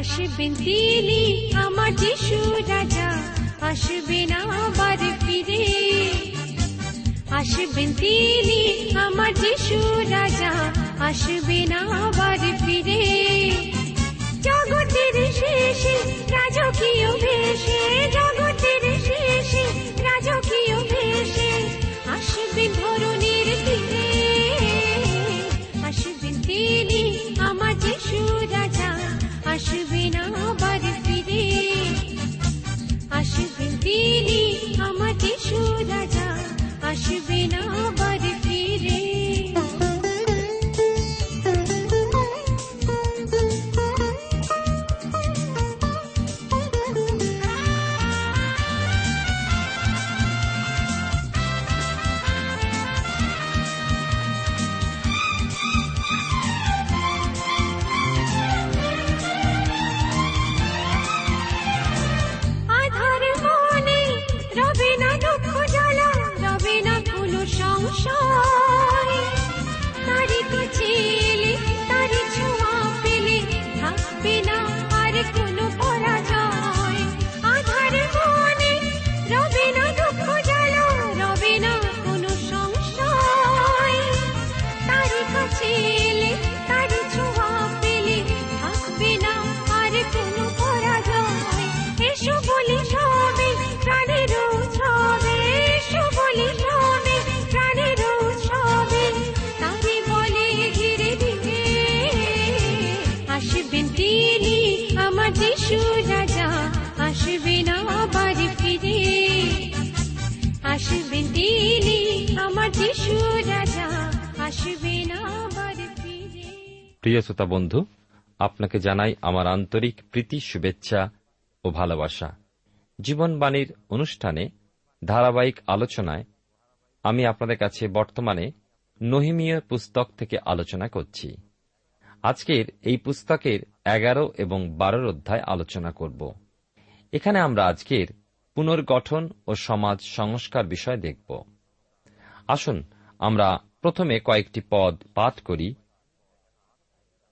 আসবেন তিনি আমার যিশু রাজা আসবেন আবার ফিরে। আসবেন তিনি আমার যিশু রাজা আসবেন আবার ফিরে। জগতের শেষে রাজকীয় ভেসে জগতের শেষে রাজকীয় ভেসে আসবেন প্রিয় শ্রোতা বন্ধু, আপনাকে জানাই আমার আন্তরিক প্রীতি, শুভেচ্ছা ও ভালোবাসা। জীবনবাণীর অনুষ্ঠানে ধারাবাহিক আলোচনায় আমি আপনাদের কাছে বর্তমানে নহিমীয় পুস্তক থেকে আলোচনা করছি। আজকের এই পুস্তকের এগারো এবং বারোর অধ্যায় আলোচনা করব। এখানে আমরা আজকের পুনর্গঠন ও সমাজ সংস্কার বিষয় দেখব। আসুন, আমরা প্রথমে কয়েকটি পদ পাঠ করি।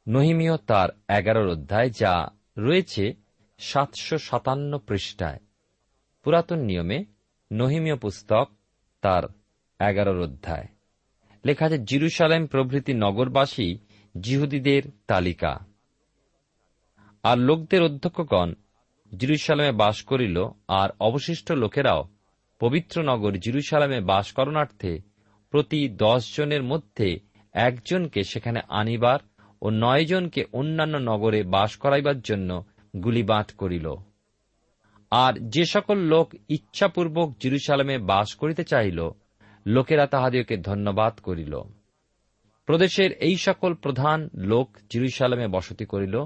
নহিমীয় তার এগারোর অধ্যায়, যা রয়েছে সাতশো সাতান্ন পৃষ্ঠায়। পুরাতন নিয়মে নহিমীয় পুস্তক তার এগারোর অধ্যায়। লেখা আছে, জিরুসালেম প্রভৃতি নগরবাসী জিহুদীদের তালিকা। আর লোকদের অধ্যক্ষগণ জিরুসালামে বাস করিল, আর অবশিষ্ট লোকেরাও পবিত্র নগর জিরুসালামে বাস করণার্থে প্রতি দশ জনের মধ্যে একজনকে সেখানে আনিবার ও নয় জনকে অন্যান্য নগরে বাস করাইবার জন্য গুলিবাঁধ করিল। আর যে সকল লোক ইচ্ছাপূর্বক জিরুসালামে বাস করিতে চাহিল, লোকেরা তাহাদিওকে ধন্যবাদ করিল। প্রদেশের এই সকল প্রধান লোক জিরুসালামে বসতি করিল,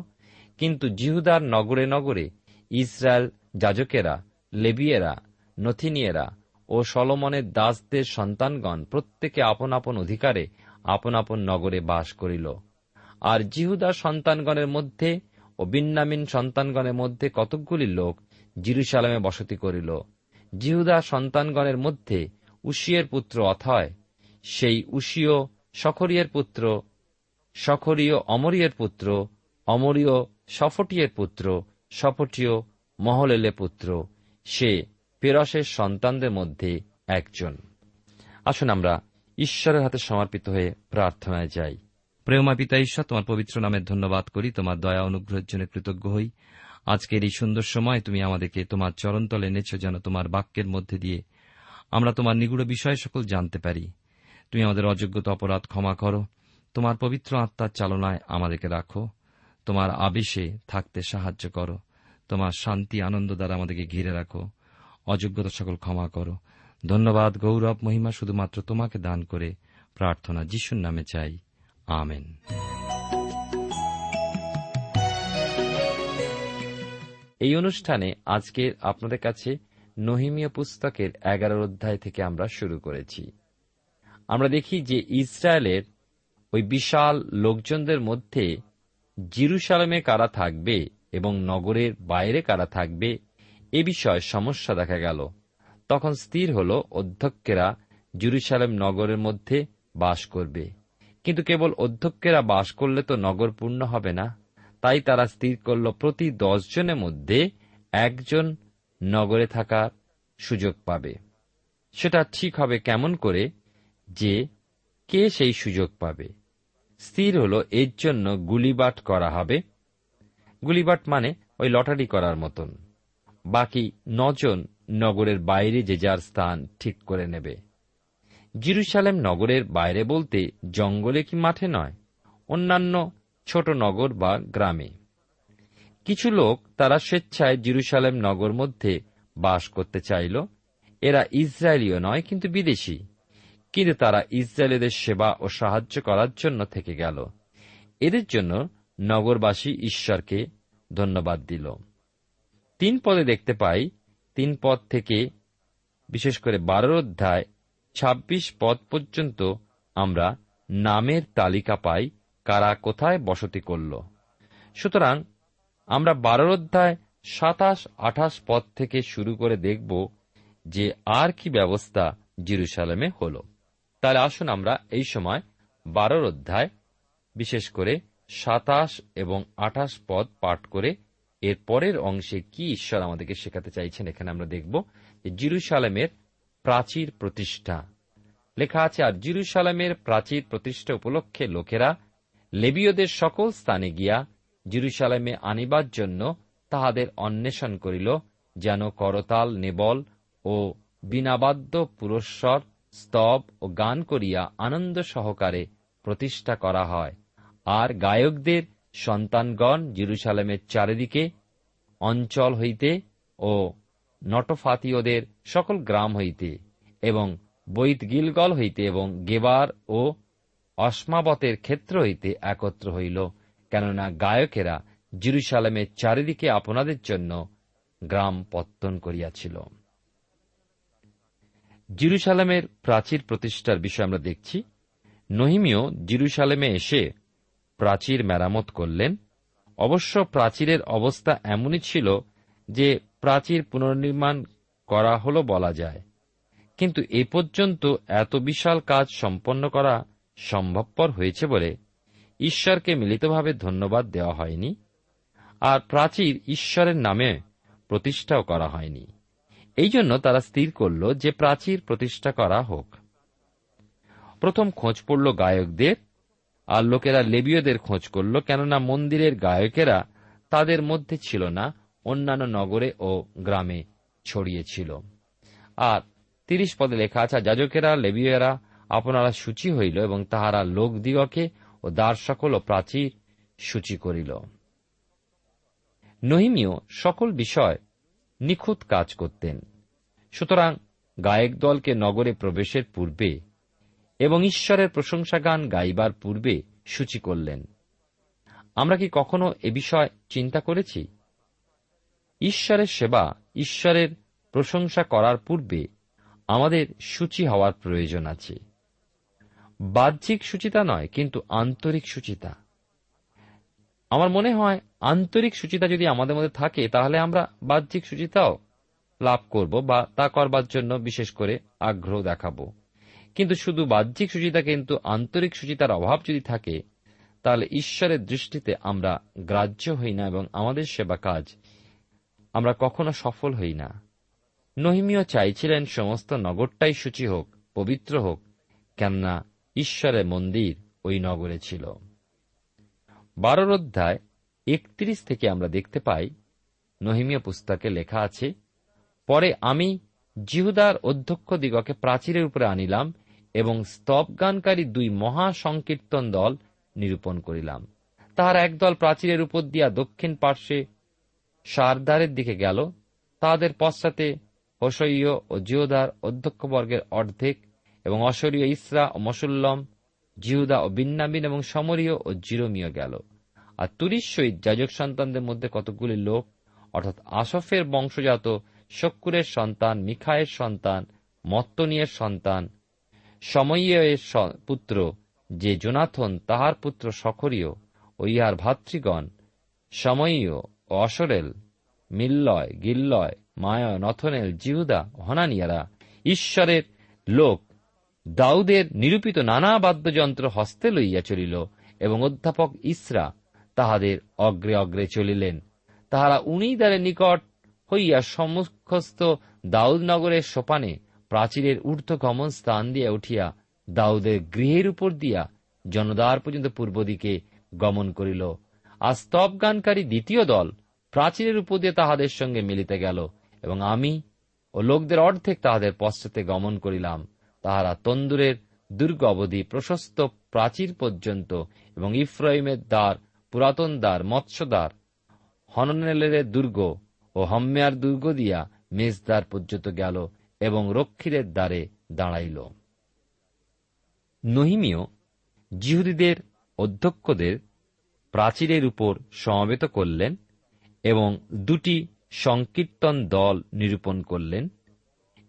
কিন্তু জিহুদার নগরে নগরে ইসরায়েল যাজকেরা, লেবিয়েরা নথিনিয়েরা ও সলমনের দাসদের সন্তানগণ প্রত্যেকে আপন আপন অধিকারে আপন আপন নগরে বাস করিল। আর জিহুদার সন্তানগণের মধ্যে ও বিন্নামিন সন্তানগণের মধ্যে কতকগুলি লোক জিরুসালামে বসতি করিল। জিহুদা সন্তানগণের মধ্যে উশিয়ের পুত্র অথয়, সেই উশীয় সখরিয়ের পুত্র, সখরীয় অমরিয়ের পুত্র, অমরীয় সফটিয়ের পুত্র, সফটীয় মহলেলে পুত্র, সে পেরসের সন্তানদের মধ্যে একজন। আসুন আমরা ঈশ্বরের হাতে সমর্পিত হয়ে প্রার্থনায় যাই। প্রেমা পিতা ঈশ্বর, তোমার পবিত্র নামের ধন্যবাদ করি, তোমার দয়া অনুগ্রহের জন্য কৃতজ্ঞ হই। আজকের এই সুন্দর সময় তুমি আমাদেরকে তোমার চরণতলে এনেছ যেন তোমার বাক্যের মধ্যে দিয়ে আমরা তোমার নিগুড় বিষয় সকল জানতে পারি। তুমি আমাদের অযোগ্যতা অপরাধ ক্ষমা করো, তোমার পবিত্র আত্মার চালনায় আমাদেরকে রাখো, তোমার আবেশে থাকতে সাহায্য করো, তোমার শান্তি আনন্দ দ্বারা আমাদেরকে ঘিরে রাখো অযোগ্যতা সকল ক্ষমা করো। ধন্যবাদ, গৌরব, মহিমা শুধুমাত্র তোমাকে দান করে প্রার্থনা যিশুর নামে চাই। আমেন। এই অনুষ্ঠানে আজকে আপনাদের কাছে নহিমীয় পুস্তকের এগারো অধ্যায় থেকে আমরা শুরু করেছি। আমরা দেখি যে ইসরায়েলের ওই বিশাল লোকজনদের মধ্যে জিরুসালামে কারা থাকবে এবং নগরের বাইরে কারা থাকবে এ বিষয়ে সমস্যা দেখা গেল। তখন স্থির হল, অধ্যক্ষেরা জেরুসালেম নগরের মধ্যে বাস করবে। কিন্তু কেবল অধ্যক্ষেরা বাস করলে তো নগর পূর্ণ হবে না। তাই তারা স্থির করল প্রতি দশ জনের মধ্যে একজন নগরে থাকার সুযোগ পাবে। সেটা ঠিক হবে কেমন করে যে কে সেই সুযোগ পাবে? স্থির হল, এর জন্য গুলিবাট করা হবে। গুলিবাট মানে ওই লটারি করার মতন। বাকি নজন নগরের বাইরে যে যার স্থান ঠিক করে নেবে। জিরুসালেম নগরের বাইরে বলতে জঙ্গলে কি মাঠে নয়, অন্যান্য ছোট নগর বা গ্রামে। কিছু লোক তারা স্বেচ্ছায় জিরুসালেম নগর মধ্যে বাস করতে চাইল। এরা ইসরায়েলীয় নয়, কিন্তু বিদেশি। কিন্তু তারা ইসরায়েলের সেবা ও সাহায্য করার জন্য থেকে গেল। এদের জন্য নগরবাসী ঈশ্বরকে ধন্যবাদ দিল। তিন পদে দেখতে পাই, তিন পদ থেকে বিশেষ করে বারোর অধ্যায় ছাব্বিশ পদ পর্যন্ত আমরা নামের তালিকা পাই, কারা কোথায় বসতি করল। সুতরাং আমরা বারোর অধ্যায় সাতাশ, আঠাশ পদ থেকে শুরু করে দেখব যে আর কি ব্যবস্থা জিরুসালামে হল। তাহলে আসুন আমরা এই সময় বারোর অধ্যায় বিশেষ করে সাতাশ এবং আঠাশ পদ পাঠ করে এর পরের অংশে কি ঈশ্বর আমাদেরকে শেখাতে চাইছেন, এখানে আমরা দেখব জিরুসালামের প্রাচীর প্রতিষ্ঠা। লেখা আছে, আর জিরুসালামের প্রাচীর প্রতিষ্ঠা উপলক্ষে লোকেরা লেবীয়দের সকল স্থানে গিয়া জিরুসালামে আনিবার জন্য তাহাদের অন্বেষণ করিল, যেন করতাল, নেবল ও বিনাবাদ্য পুরস্বর, স্তব ও গান করিয়া আনন্দ সহকারে প্রতিষ্ঠা করা হয়। আর গায়কদের সন্তানগণ জিরুসালামের চারিদিকে অঞ্চল হইতে ও নটফাতীয়দের সকল গ্রাম হইতে এবং বৈত গিলগল হইতে এবং গেবার ও অস্মাবতের ক্ষেত্র হইতে একত্র হইল, কেননা গায়কেরা জিরুসালামের চারিদিকে আপনাদের জন্য গ্রাম পত্তন করিয়াছিল। জিরুসালামের প্রাচীর প্রতিষ্ঠার বিষয় আমরা দেখছি। নহিমিও জিরুসালামে এসে প্রাচীর মেরামত করলেন। অবশ্য প্রাচীরের অবস্থা এমনই ছিল যে প্রাচীর পুনর্নির্মাণ করা হল বলা যায়। কিন্তু এ পর্যন্ত এত বিশাল কাজ সম্পন্ন করা সম্ভবপর হয়েছে বলে ঈশ্বরকে মিলিতভাবে ধন্যবাদ দেওয়া হয়নি আর প্রাচীর ঈশ্বরের নামে প্রতিষ্ঠাও করা হয়নি। এই জন্য তারা স্থির করল যে প্রাচীর প্রতিষ্ঠা করা হোক। প্রথম খোঁজ পড়ল গায়কদের আর লোকেরা লেবীয়দের খোঁজ করল, কেননা মন্দিরের গায়কেরা তাদের মধ্যে ছিল না, অন্যান্য নগরে ও গ্রামে ছড়িয়েছিল আর তিরিশ পদে লেখা আছে, যাজকেরা, লেবীয়রা, আপনারা সূচি হইল এবং তাহারা লোকদিগকে ও দ্বার সকল ও প্রাচীর সূচি করিল। নহিমীয় সকল বিষয় নিখুঁত কাজ করতেন। সুতরাং গায়ক দলকে নগরে প্রবেশের পূর্বে এবং ঈশ্বরের প্রশংসা গান গাইবার পূর্বে সূচি করলেন। আমরা কি কখনো এ বিষয় চিন্তা করেছি? ঈশ্বরের সেবা, ঈশ্বরের প্রশংসা করার পূর্বে আমাদের সূচি হওয়ার প্রয়োজন আছে। বাহ্যিক সূচিতা নয়, কিন্তু আন্তরিক সূচিতা। আমার মনে হয় আন্তরিক সূচিতা যদি আমাদের মধ্যে থাকে, তাহলে আমরা বাহ্যিক সূচিতাও লাভ করব বা তা করবার জন্য বিশেষ করে আগ্রহ দেখাব। কিন্তু শুধু বাহ্যিক সূচিতা কিন্তু আন্তরিক সূচিতার অভাব যদি থাকে, তাহলে ঈশ্বরের দৃষ্টিতে আমরা গ্রাহ্য হই না এবং আমাদের সেবা কাজ আমরা কখনো সফল হই না। নহিমিও চাইছিলেন সমস্ত নগরটাই সূচি হোক, পবিত্র হোক, কেননা ঈশ্বরের মন্দির ওই নগরে ছিল। বারোর অধ্যায় একত্রিশ থেকে আমরা দেখতে পাই, নহিমীয় পুস্তকে লেখা আছে, পরে আমি জিহুদার অধ্যক্ষ দিগকে প্রাচীরের উপরে আনিলাম এবং স্তবগানকারী দুই মহা সংকীর্তন দল নিরূপণ করিলাম। তাহার একদল প্রাচীরের উপর দিয়া দক্ষিণ পার্শ্বে সারদারের দিকে গেল। তাহাদের পশ্চাতে হোসইয় ও জিওদার অধ্যক্ষবর্গের অর্ধেক এবং অশরীয় ইসরা ও মসুল্লম, জিহুদা ও বিন্নাবিন এবং সমরীয় ও জিরোমীয় গেল। আর তুরিশ সহিত যাজক সন্তানদের মধ্যে কতকগুলি লোক, অর্থাৎ আসফের বংশজাত শক্কুরের সন্তান মিখায়ের সন্তান, মত্তনিয়ের সন্তান সময়ের পুত্র, যে জোনাথন তাহার পুত্র সখরীয় ও ইহার ভাতৃগণ সময়ীয় অসরেল, মিল্লয়, গিল্লয়, মায়, নথনেল, জিহুদা হনানিয়ারা ঈশ্বরের লোক দাউদের নিরূপিত নানা বাদ্যযন্ত্র হস্তে লইয়া চলিল এবং অধ্যাপক ইসরা তাহাদের অগ্রে অগ্রে চলিলেন। তাহারা উনিদারের নিকট হইয়া সম্মুখস্থ দাউদনগরের সোপানে প্রাচীরের ঊর্ধ্ব ঊর্ধ্বগমন স্থান দিয়া উঠিয়া দাউদের গৃহের উপর দিয়া জনদার পর্যন্ত পূর্ব দিকে গমন করিল। আর স্তব গানকারী দ্বিতীয় দল প্রাচীরের উপর দিয়ে তাহাদের সঙ্গে মিলিতে গেল এবং আমি ও লোকদের অর্ধেক তাহাদের পশ্চাতে গমন করিলাম। তাহারা তন্দুরের দুর্গ অবধি প্রশস্ত প্রাচীর পর্যন্ত এবং ইফ্রাইমের দ্বার, পুরাতন দ্বার, মৎস্যদ্বার, হননেলের দুর্গ ও হম্মেয়ার দুর্গ দিয়া মেজদ্বার পর্যন্ত গেল। এবং রক্ষীদের দ্বারে দাঁড়াইল। নহিমীয় জিহুদীদের অধ্যক্ষদের প্রাচীরের উপর সমবেত করলেন এবং দুটি সংকীর্তন দল নিরূপণ করলেন।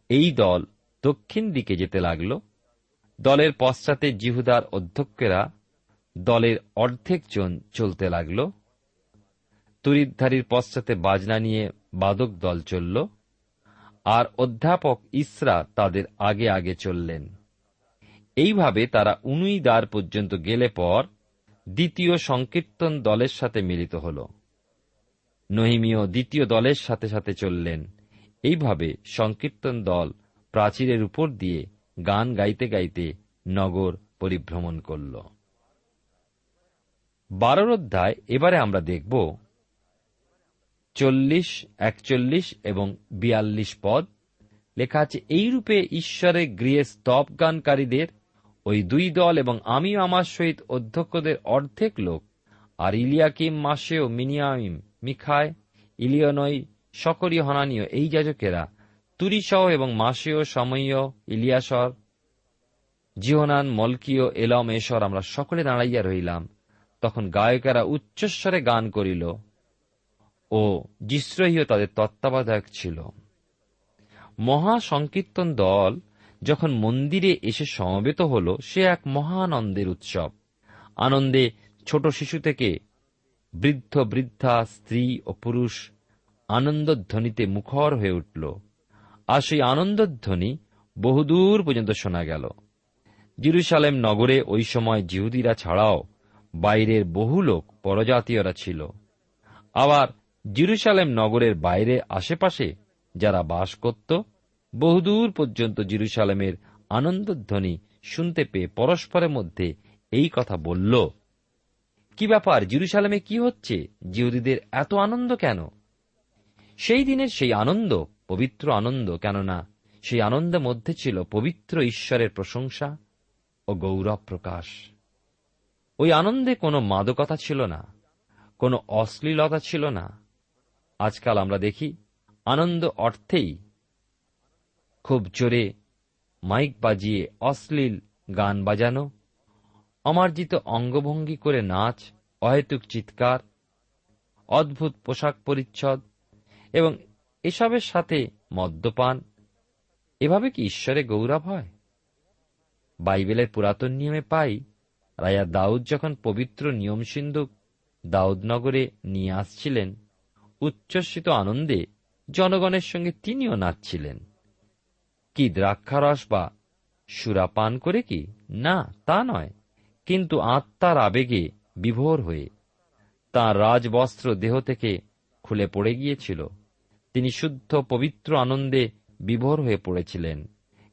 এই দল দক্ষিণ দিকে যেতে লাগল। দলের পশ্চাতে জিহুদার অধ্যক্ষেরা দলের অর্ধেক জন চলতে লাগল। তুরিদ্ধারীর পশ্চাতে বাজনা নিয়ে বাদক দল চলল। আর অধ্যাপক ইসরা তাদের আগে আগে চললেন। এইভাবে তারা উনুই দ্বার পর্যন্ত গেলে পর দ্বিতীয় সংকীর্তন দলের সাথে মিলিত হল। নহিমীয় দ্বিতীয় দলের সাথে সাথে চললেন। এইভাবে সংকীর্তন দল প্রাচীরের উপর দিয়ে গান গাইতে গাইতে নগর পরিভ্রমণ করল। বারোর অধ্যায়, এবারে আমরা দেখব চল্লিশ, একচল্লিশ এবং বিয়াল্লিশ পদ। লেখা আছে, এইরূপে ঈশ্বরের গৃহে স্তব গানকারীদের ওই দুই দল এবং আমি আমার সহিত অধ্যক্ষদের অর্ধেক লোক। আর ইলিয়াকিম মাসেও মিনিয়ামিম মিখায় ইলিয়নই সকরীয় হনানীয় এই যাজকেরা, তুরিসহ এবং মাসেও সময় ইলিয়াসর, জিহনান, মলকীয়, এলম, এসর আমরা সকলে দাঁড়াইয়া রইলাম তখন গায়কেরা উচ্চস্বরে গান করিল। ও জিশ্রহীয় তাদের তত্ত্বাবধায়ক ছিল। মহা সংকীর্তন দল যখন মন্দিরে এসে সমবেত হল, সে এক মহানন্দের উৎসব। আনন্দে ছোট শিশু থেকে বৃদ্ধ বৃদ্ধা, স্ত্রী ও পুরুষ আনন্দধ্বনিতে মুখর হয়ে উঠল। আর সেই আনন্দধ্বনি বহুদূর পর্যন্ত শোনা গেল। জিরুসালেম নগরে ওই সময় জিহুদিরা ছাড়াও বাইরের বহু লোক, পরজাতীয়রা ছিল। আবার জিরুসালেম নগরের বাইরে আশেপাশে যারা বাস করত, বহুদূর পর্যন্ত জিরুসালেমের আনন্দধ্বনি শুনতে পেয়ে পরস্পরের মধ্যে এই কথা বলল, কি ব্যাপার, জিরুসালামে কি হচ্ছে? জিহুদীদের এত আনন্দ কেন? সেই দিনের সেই আনন্দ, পবিত্র আনন্দ, কেননা সেই আনন্দের মধ্যে ছিল পবিত্র ঈশ্বরের প্রশংসা ও গৌরব প্রকাশ। ওই আনন্দে কোনো মাদকতা ছিল না, কোনো অশ্লীলতা ছিল না আজকাল আমরা দেখি আনন্দ অর্থেই খুব জোরে মাইক বাজিয়ে অশ্লীল গান বাজানো, অমার্জিত অঙ্গভঙ্গি করে নাচ, অহেতুক চিৎকার, অদ্ভুত পোশাক পরিচ্ছদ এবং এসবের সাথে মদ্যপান। এভাবে কি ঈশ্বরে গৌরব হয়? বাইবেলের পুরাতন নিয়মে পাই, রাজা দাউদ যখন পবিত্র নিয়ম সিন্ধুক দাউদনগরে নিয়ে আসছিলেন উচ্ছ্বসিত আনন্দে জনগণের সঙ্গে তিনিও নাচছিলেন। কি দ্রাক্ষারস বা সুরা পান করে কি? না, তা নয়। কিন্তু আত্মার আবেগে বিভোর হয়ে তাঁর রাজবস্ত্র দেহ থেকে খুলে পড়ে গিয়েছিল। তিনি শুদ্ধ, পবিত্র আনন্দে বিভোর হয়ে পড়েছিলেন,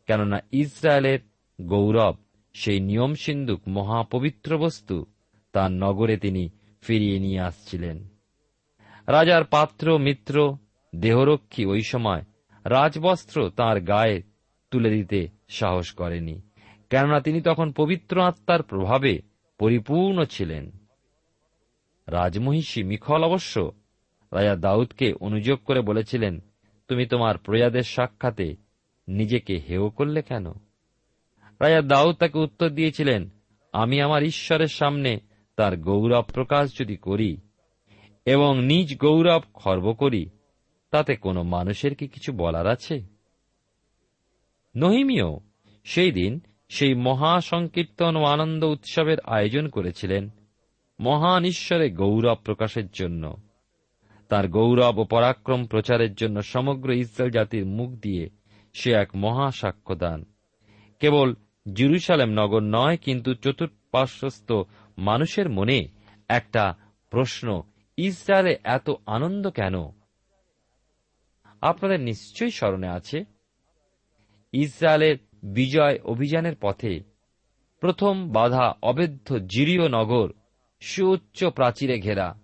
কেননা ইসরায়েলের গৌরব, সেই নিয়ম সিন্ধুক মহাপবিত্র বস্তু তার নগরে তিনি ফিরিয়ে নিয়ে আসছিলেন। রাজার পাত্র, মিত্র, দেহরক্ষী ওই সময় রাজবস্ত্র তার গায়ে তুলে দিতে সাহস করেনি, কেননা তিনি তখন পবিত্র আত্মার প্রভাবে পরিপূর্ণ ছিলেন। রাজমহিষী মিখল অবশ্য রাজা দাউদকে অনুযোগ করে বলেছিলেন, তুমি তোমার প্রজাদের সাক্ষাতে নিজেকে হেয় করলে কেন? রাজা দাউদ তাকে উত্তর দিয়েছিলেন, আমি আমার ঈশ্বরের সামনে তার গৌরব প্রকাশ যদি করি এবং নিজ গৌরব খর্ব করি, তাতে কোনো মানুষের কি কিছু বলার আছে? নহিমিও সেই দিন সেই মহা সংকীর্তন ও আনন্দ উৎসবের আয়োজন করেছিলেন মহান ঈশ্বরে গৌরব প্রকাশের জন্য। তার গৌরব ও পরাক্রম প্রচারের জন্য সমগ্র ইসরায়েল জাতির মুখ দিয়ে সে এক মহা সাক্ষ্যদান কেবল জিরুসালেম নগর নয়, কিন্তু চতুর্পার্শ্বস্থ মানুষের মনে একটা প্রশ্ন ইসরায়েলে এত আনন্দ কেন? আপনাদের নিশ্চয়ই স্মরণে আছে, ইসরায়েলের বিজয় অভিযানের পথে প্রথম বাধা অবেদ্ধ জিরিয় নগর সুউচ্চ প্রাচীরে ঘেরা।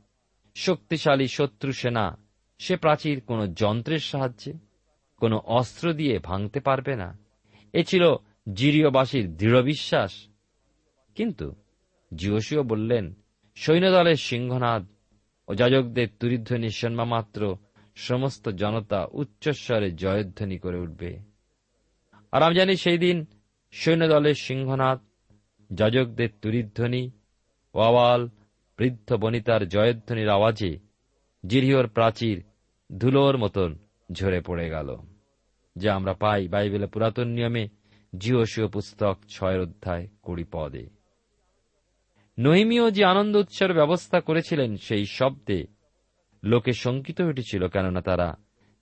শক্তিশালী শত্রু সেনা, সে প্রাচীর কোন যন্ত্রের সাহায্যে, কোন অস্ত্র দিয়ে ভাঙতে পারবে না। এ ছিল জিরিয়বাসীর দৃঢ় বিশ্বাস। কিন্তু জিওসিও বললেন, সৈন্যদলের সিংহনাদ ও যাজকদের তুরিধ্বনি মাত্র সমস্ত জনতা উচ্চস্বরে জয়ধ্বনি করে উঠবে। আর আমি জানি সেই দিন সৈন্যদলের সিংহনাথ যাজকদের তুরিধ্বনি ওয়াল বৃদ্ধ বনিতার জয়ধ্বনির আওয়াজে জিরিহর প্রাচীর ধুলোর মতন ঝরে পড়ে গেল, যা আমরা পাই বাইবেলের পুরাতন নিয়মে জিওসীয় পুস্তক ছয় অধ্যায় কুড়ি পদে। নহিমীয় যে আনন্দ উৎসর ব্যবস্থা করেছিলেন সেই শব্দে। লোকে শঙ্কিত উঠেছিল কেননা তারা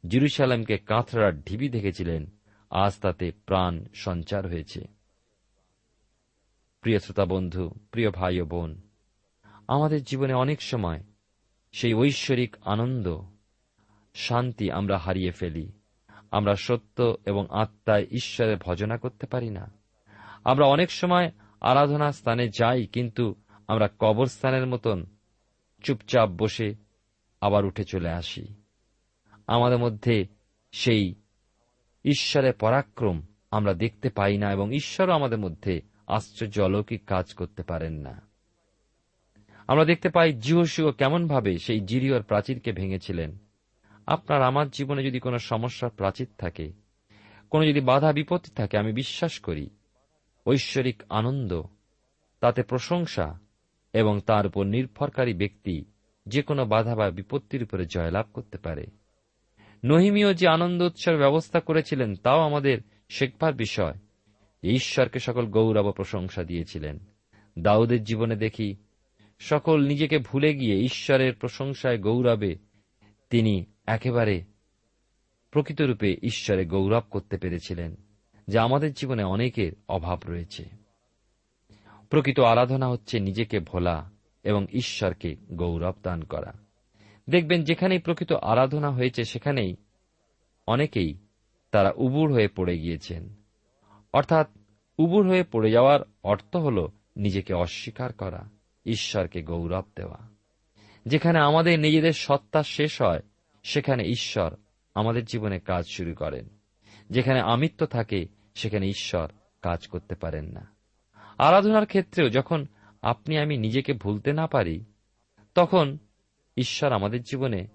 জিরুসালামকে কাঁথড়ার ঢিবি দেখেছিলেন। আজ তাতে প্রাণ সঞ্চার হয়েছে। প্রিয় শ্রোতা বন্ধু, প্রিয় ভাই ও বোন, আমাদের জীবনে অনেক সময় সেই ঐশ্বরিক আনন্দ, শান্তি আমরা হারিয়ে ফেলি। আমরা সত্য এবং আত্মায় ঈশ্বরের ভজনা করতে পারি না। আমরা অনেক সময় আরাধনা স্থানে যাই, কিন্তু আমরা কবরস্থানের মতন চুপচাপ বসে আবার উঠে চলে আসি। আমাদের মধ্যে সেই ঈশ্বরের পরাক্রম আমরা দেখতে পাই না এবং ঈশ্বরও আমাদের মধ্যে আশ্চর্য অলৌকিক কাজ করতে পারেন না। আমরা দেখতে পাই জিহসিও কেমনভাবে সেই জিরিয়র প্রাচীরকে ভেঙেছিলেন। আপনার আমার জীবনে যদি কোনো সমস্যার প্রাচীর থাকে, কোনো যদি বাধা বিপত্তি থাকে, আমি বিশ্বাস করি ঐশ্বরিক আনন্দ, তাতে প্রশংসা এবং তার উপর নির্ভরকারী ব্যক্তি যে কোনো বাধা বা বিপত্তির উপরে জয়লাভ করতে পারে। নহিমীয় যে আনন্দ উৎসব ব্যবস্থা করেছিলেন, তাও আমাদের শেখবার বিষয়। ঈশ্বরকে সকল গৌরব প্রশংসা দিয়েছিলেন। দাউদের জীবনে দেখি, সকল নিজেকে ভুলে গিয়ে ঈশ্বরের প্রশংসায় গৌরবে তিনি একেবারে প্রকৃতরূপে ঈশ্বরে গৌরব করতে পেরেছিলেন, যা আমাদের জীবনে অনেকের অভাব রয়েছে। প্রকৃত আরাধনা হচ্ছে নিজেকে ভোলা এবং ঈশ্বরকে গৌরব দান করা। দেখবেন যেখানেই প্রকৃত আরাধনা হয়েছে, সেখানেই অনেকেই তারা উবুর হয়ে পড়ে গিয়েছেন। অর্থাৎ উবুর হয়ে পড়ে যাওয়ার অর্থ হল নিজেকে অস্বীকার করা, ঈশ্বরকে গৌরব দেওয়া। যেখানে আমাদের নিজেদের সত্তা শেষ হয়, সেখানে ঈশ্বর আমাদের জীবনে কাজ শুরু করেন। যেখানে আমিত্ব থাকে, সেখানে ঈশ্বর কাজ করতে পারেন না। আরাধনার ক্ষেত্রেও যখন আপনি আমি নিজেকে ভুলতে না পারি, তখন ঈশ্বর আমাদের জীবনে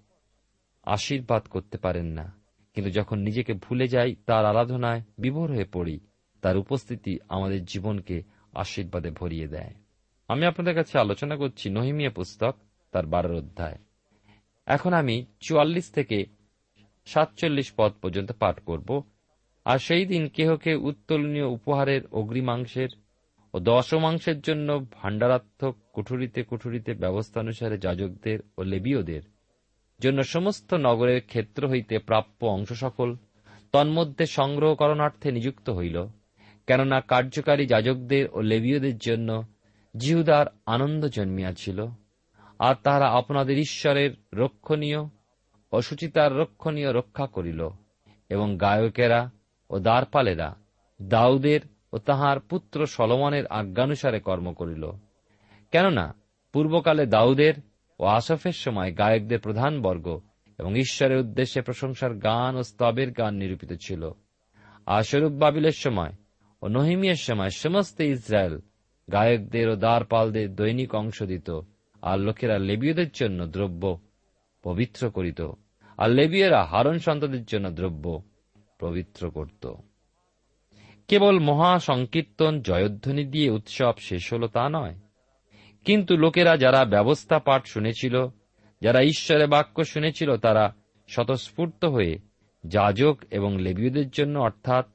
আশীর্বাদ করতে পারেন না। কিন্তু যখন নিজেকে ভুলে যাই, তার আরাধনায় বিভোর হয়ে পড়ি, তার উপস্থিতি আমাদের জীবনকে আশীর্বাদে ভরিয়ে দেয়। আমি আপনাদের কাছে আলোচনা করছি নহিমিয়া পুস্তক, তার বারোর অধ্যায়। এখন আমি চুয়াল্লিশ থেকে সাতচল্লিশ পদ পর্যন্ত পাঠ করব, আর সেই দিন কেহকে উত্তোলনীয় উপহারের অগ্রিমাংসের ও দশমাংশের জন্য ভাণ্ডারাত্মক কুঠুরিতে কুঠুরিতে ব্যবস্থা অনুসারে যাজকদের ও লেবীয়দের জন্য সমস্ত নগরের ক্ষেত্র হইতে প্রাপ্য অংশ সকল তন্মধ্যে সংগ্রহকরণার্থে নিযুক্ত হইল, কেননা কার্যকারী যাজকদের ও লেবীয়দের জন্য জিহুদার আনন্দ জন্মিয়াছিল, আর তাহারা আপনাদের ঈশ্বরের রক্ষণীয় ও সুচিতার রক্ষণীয় রক্ষা করিল, এবং গায়কেরা ও দ্বারপালেরা দাউদের ও তাহার পুত্র সলমনের আজ্ঞানুসারে কর্ম করিল। কেননা, পূর্বকালে দাউদের ও আসফের সময় গায়কদের প্রধান বর্গ এবং ঈশ্বরের উদ্দেশ্যে প্রশংসার গান ও স্তবের গান নিরূপিত ছিল। আর বাবিলের সময় ও নহিমিয়ার সময় সমস্ত ইসরায়েল গায়কদের ও দ্বারপালদের দৈনিক অংশ দিত আর লোকেরা লেবীয়দের জন্য দ্রব্য পবিত্র করিত। আর লেবীয়রা হারণ সন্তাদের জন্য দ্রব্য পবিত্র করত। কেবল মহা সংকীর্তন জয়ধ্বনি দিয়ে উৎসব শেষ হল তা নয়। কিন্তু লোকেরা যারা ব্যবস্থা পাঠ শুনেছিল, যারা ঈশ্বরের বাক্য শুনেছিল, তারা স্বতঃস্ফূর্ত হয়ে যাজক এবং লেবীয়দের জন্য অর্থাৎ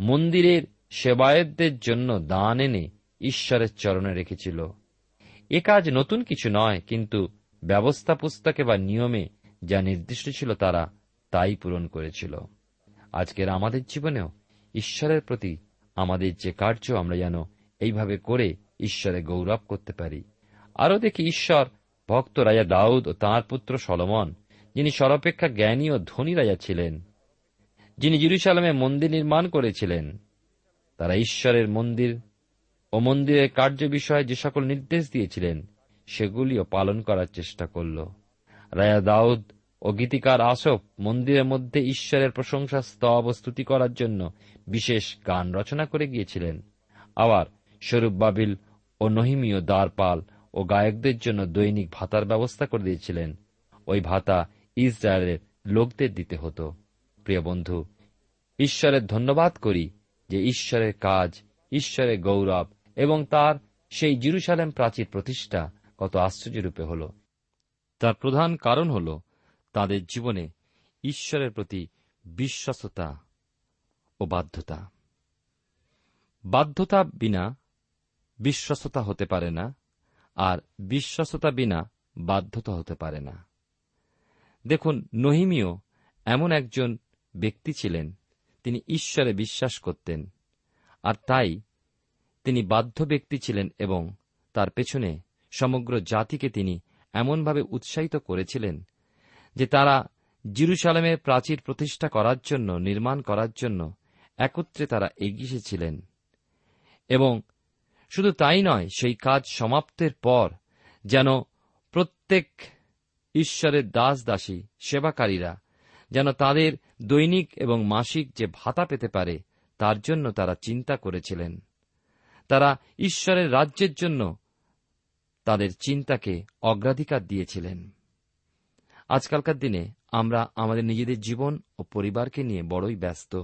মন্দিরের সেবায়তদের জন্য দান এনে ঈশ্বরের চরণে রেখেছিল। এ কাজ নতুন কিছু নয়, কিন্তু ব্যবস্থা পুস্তকে বা নিয়মে যা নির্দিষ্ট ছিল তারা তাই পূরণ করেছিল। আজকের আমাদের জীবনেও ঈশ্বরের প্রতি আমাদের যে কার্য আমরা যেন এইভাবে করে ঈশ্বরে গৌরব করতে পারি। আরও দেখি ঈশ্বর ভক্ত রাজা দাউদ ও তাঁর পুত্র সলমন, যিনি সর্বাপেক্ষা জ্ঞানী ও ধনী রাজা ছিলেন, যিনি জিরুসালামে মন্দির নির্মাণ করেছিলেন। তারা ঈশ্বরের মন্দির ও মন্দিরের কার্য বিষয়ে যে সকল নির্দেশ দিয়েছিলেন, সেগুলিও পালন করার চেষ্টা করল। রাজা দাউদ ও গীতিকার আসফ মন্দিরের মধ্যে ঈশ্বরের প্রশংসা স্তব ও স্তুতি করার জন্য বিশেষ গান রচনা করে গিয়েছিলেন। আবার স্বরূপ বাবিল ও নহিমীয় দ্বারপাল ও গায়কদের জন্য দৈনিক ভাতার ব্যবস্থা করে দিয়েছিলেন। ওই ভাতা ইসরায়েলের লোকদের দিতে হতো। প্রিয় বন্ধু, ঈশ্বরের ধন্যবাদ করি যে ঈশ্বরের কাজ, ঈশ্বরের গৌরব এবং তার সেই জিরুসালেম প্রাচীর প্রতিষ্ঠা কত আশ্চর্যরূপে হল। তার প্রধান কারণ হল তাদের জীবনে ঈশ্বরের প্রতি বিশ্বাসতা ও বাধ্যতা। বাধ্যতা বিনা বিশ্বাসতা হতে পারে না, আর বিশ্বাসতা বিনা বাধ্যতা হতে পারে না। দেখুন, নহিমিও এমন একজন ব্যক্তি ছিলেন, তিনি ঈশ্বরে বিশ্বাস করতেন, আর তাই তিনি বাধ্য ব্যক্তি ছিলেন এবং তার পেছনে সমগ্র জাতিকে তিনি এমনভাবে উৎসাহিত করেছিলেন যে তারা জিরুসালামের প্রাচীর প্রতিষ্ঠা করার জন্য, নির্মাণ করার জন্য একত্রে তারা এগিয়েছিলেন। এবং শুধু তাই নয়, সেই কাজ সমাপ্তের পর যেন প্রত্যেক ঈশ্বরের দাস দাসী সেবাকারীরা যেন তাদের দৈনিক এবং মাসিক যে ভাতা পেতে পারে, তার জন্য তারা চিন্তা করেছিলেন। তারা ঈশ্বরের রাজ্যের জন্য তাদের চিন্তাকে অগ্রাধিকার দিয়েছিলেন। আজকালকার দিনে আমরা আমাদের নিজেদের জীবন ও পরিবারকে নিয়ে বড়ই ব্যস্ত।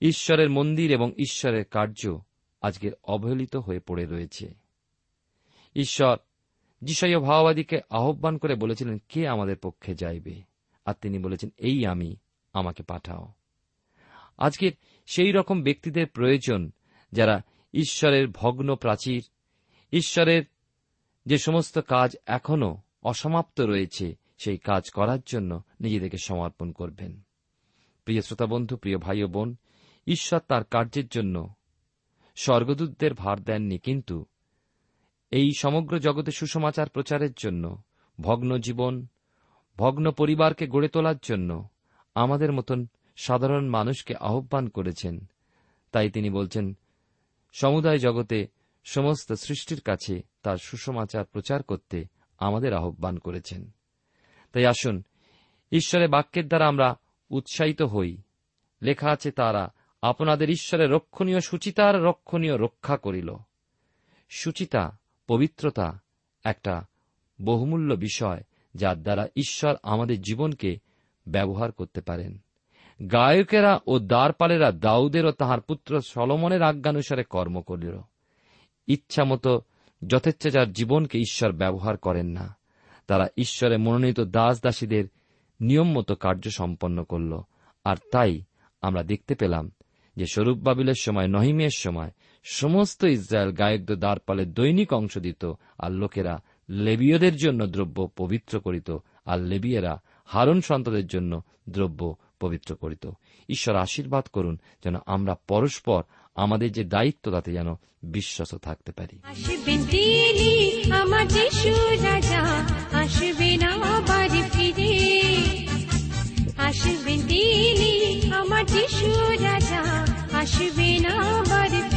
ঈশ্বরের মন্দির এবং ঈশ্বরের কার্য আজকের অবহেলিত হয়ে পড়ে রয়েছে। ঈশ্বর যিশয় ভাওবাদীকে আহ্বান করে বলেছিলেন, কে আমাদের পক্ষে যাইবে? আর তিনি বলেছেন, এই আমি, আমাকে পাঠাও। আজকের সেই রকম ব্যক্তিদের প্রয়োজন যারা ঈশ্বরের ভগ্ন প্রাচীর, ঈশ্বরের যে সমস্ত কাজ এখনও অসমাপ্ত রয়েছে সেই কাজ করার জন্য নিজেদেরকে সমর্পণ করবেন। প্রিয় শ্রোতা বন্ধু প্রিয় ভাই ও বোন, ঈশ্বর তার কার্যের জন্য স্বর্গদূতদের ভার দেননি, কিন্তু এই সমগ্র জগতে সুসমাচার প্রচারের জন্য, ভগ্ন জীবন, ভগ্ন পরিবারকে গড়ে তোলার জন্য আমাদের মতন সাধারণ মানুষকে আহ্বান করেছেন। তাই তিনি বলছেন, সমুদায় জগতে সমস্ত সৃষ্টির কাছে তার সুসমাচার প্রচার করতে আমাদের আহ্বান করেছেন। তাই আসুন, ঈশ্বরের বাক্যের দ্বারা আমরা উৎসাহিত হই। লেখা আছে তারা, আপনাদের ঈশ্বরের রক্ষণীয় সুচিতার রক্ষণীয় রক্ষা করিল। সুচিতা, পবিত্রতা একটা বহুমূল্য বিষয়, যার দ্বারা ঈশ্বর আমাদের জীবনকে ব্যবহার করতে পারেন। গায়কেরা ও দ্বারপালেরা দাউদের ও তাহার পুত্র সলমনের আজ্ঞানুসারে কর্ম করিল। ইচ্ছামতো যথেচ্ছাচার জীবনকে ঈশ্বর ব্যবহার করেন না। তারা ঈশ্বরে মনোনীত দাস দাসীদের নিয়ম মতো কার্য সম্পন্ন করল। আর তাই আমরা দেখতে পেলাম যে স্বরূপ বাবিলের সময়, নহিমের সময় সমস্ত ইসরায়েল গায়কদের দ্বারপালে দৈনিক অংশ দিত আর লোকেরা লেবীয়দের জন্য দ্রব্য পবিত্র করিত আর লেবিয়েরা হারুন সন্তাদের জন্য দ্রব্য পবিত্র করিত। ঈশ্বর আশীর্বাদ করুন যেন আমরা পরস্পর আমাদের যে দায়িত্ব তাতে যেন বিশ্বাস থাকতে পারি। রাজা আসবেন আবার ফিরে। আসবেন তিনি আমার যিশু রাজা আসবেন আবার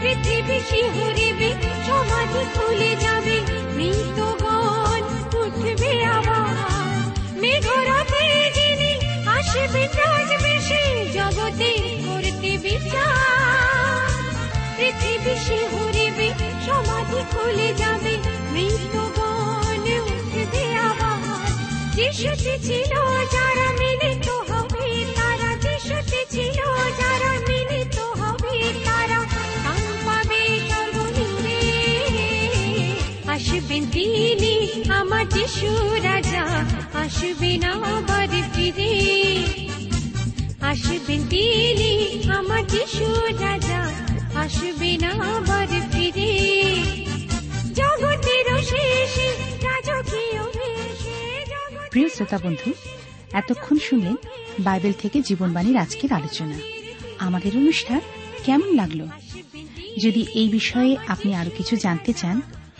পৃথিবী শিহরিবে সমাধি খুলে যাবে মৃতগণ উঠবে আবার মেঘরাতে যিনি আসবেন রাজবেশে জগতের করতে বিচার পৃথিবী শিহরিবে সমাধি খুলে যাবে মৃতগণ উঠবে আবার যিশুতে ছিল যারা মিলিত হবে, তারা যিশুতে ছিল যারা আসবেন আমার যিশু রাজা আসবেন আবার ফিরে। আসবেন তিনি আমার যিশু রাজা আসবেন আবার ফিরে। জগতের শেষে রাজকীয় প্রিয় শ্রোতা বন্ধু, এতক্ষণ শুনলেন বাইবেল থেকে জীবনবাণীর আজকের আলোচনা। আমাদের অনুষ্ঠান কেমন লাগল? যদি এই বিষয়ে আপনি আরও কিছু জানতে চান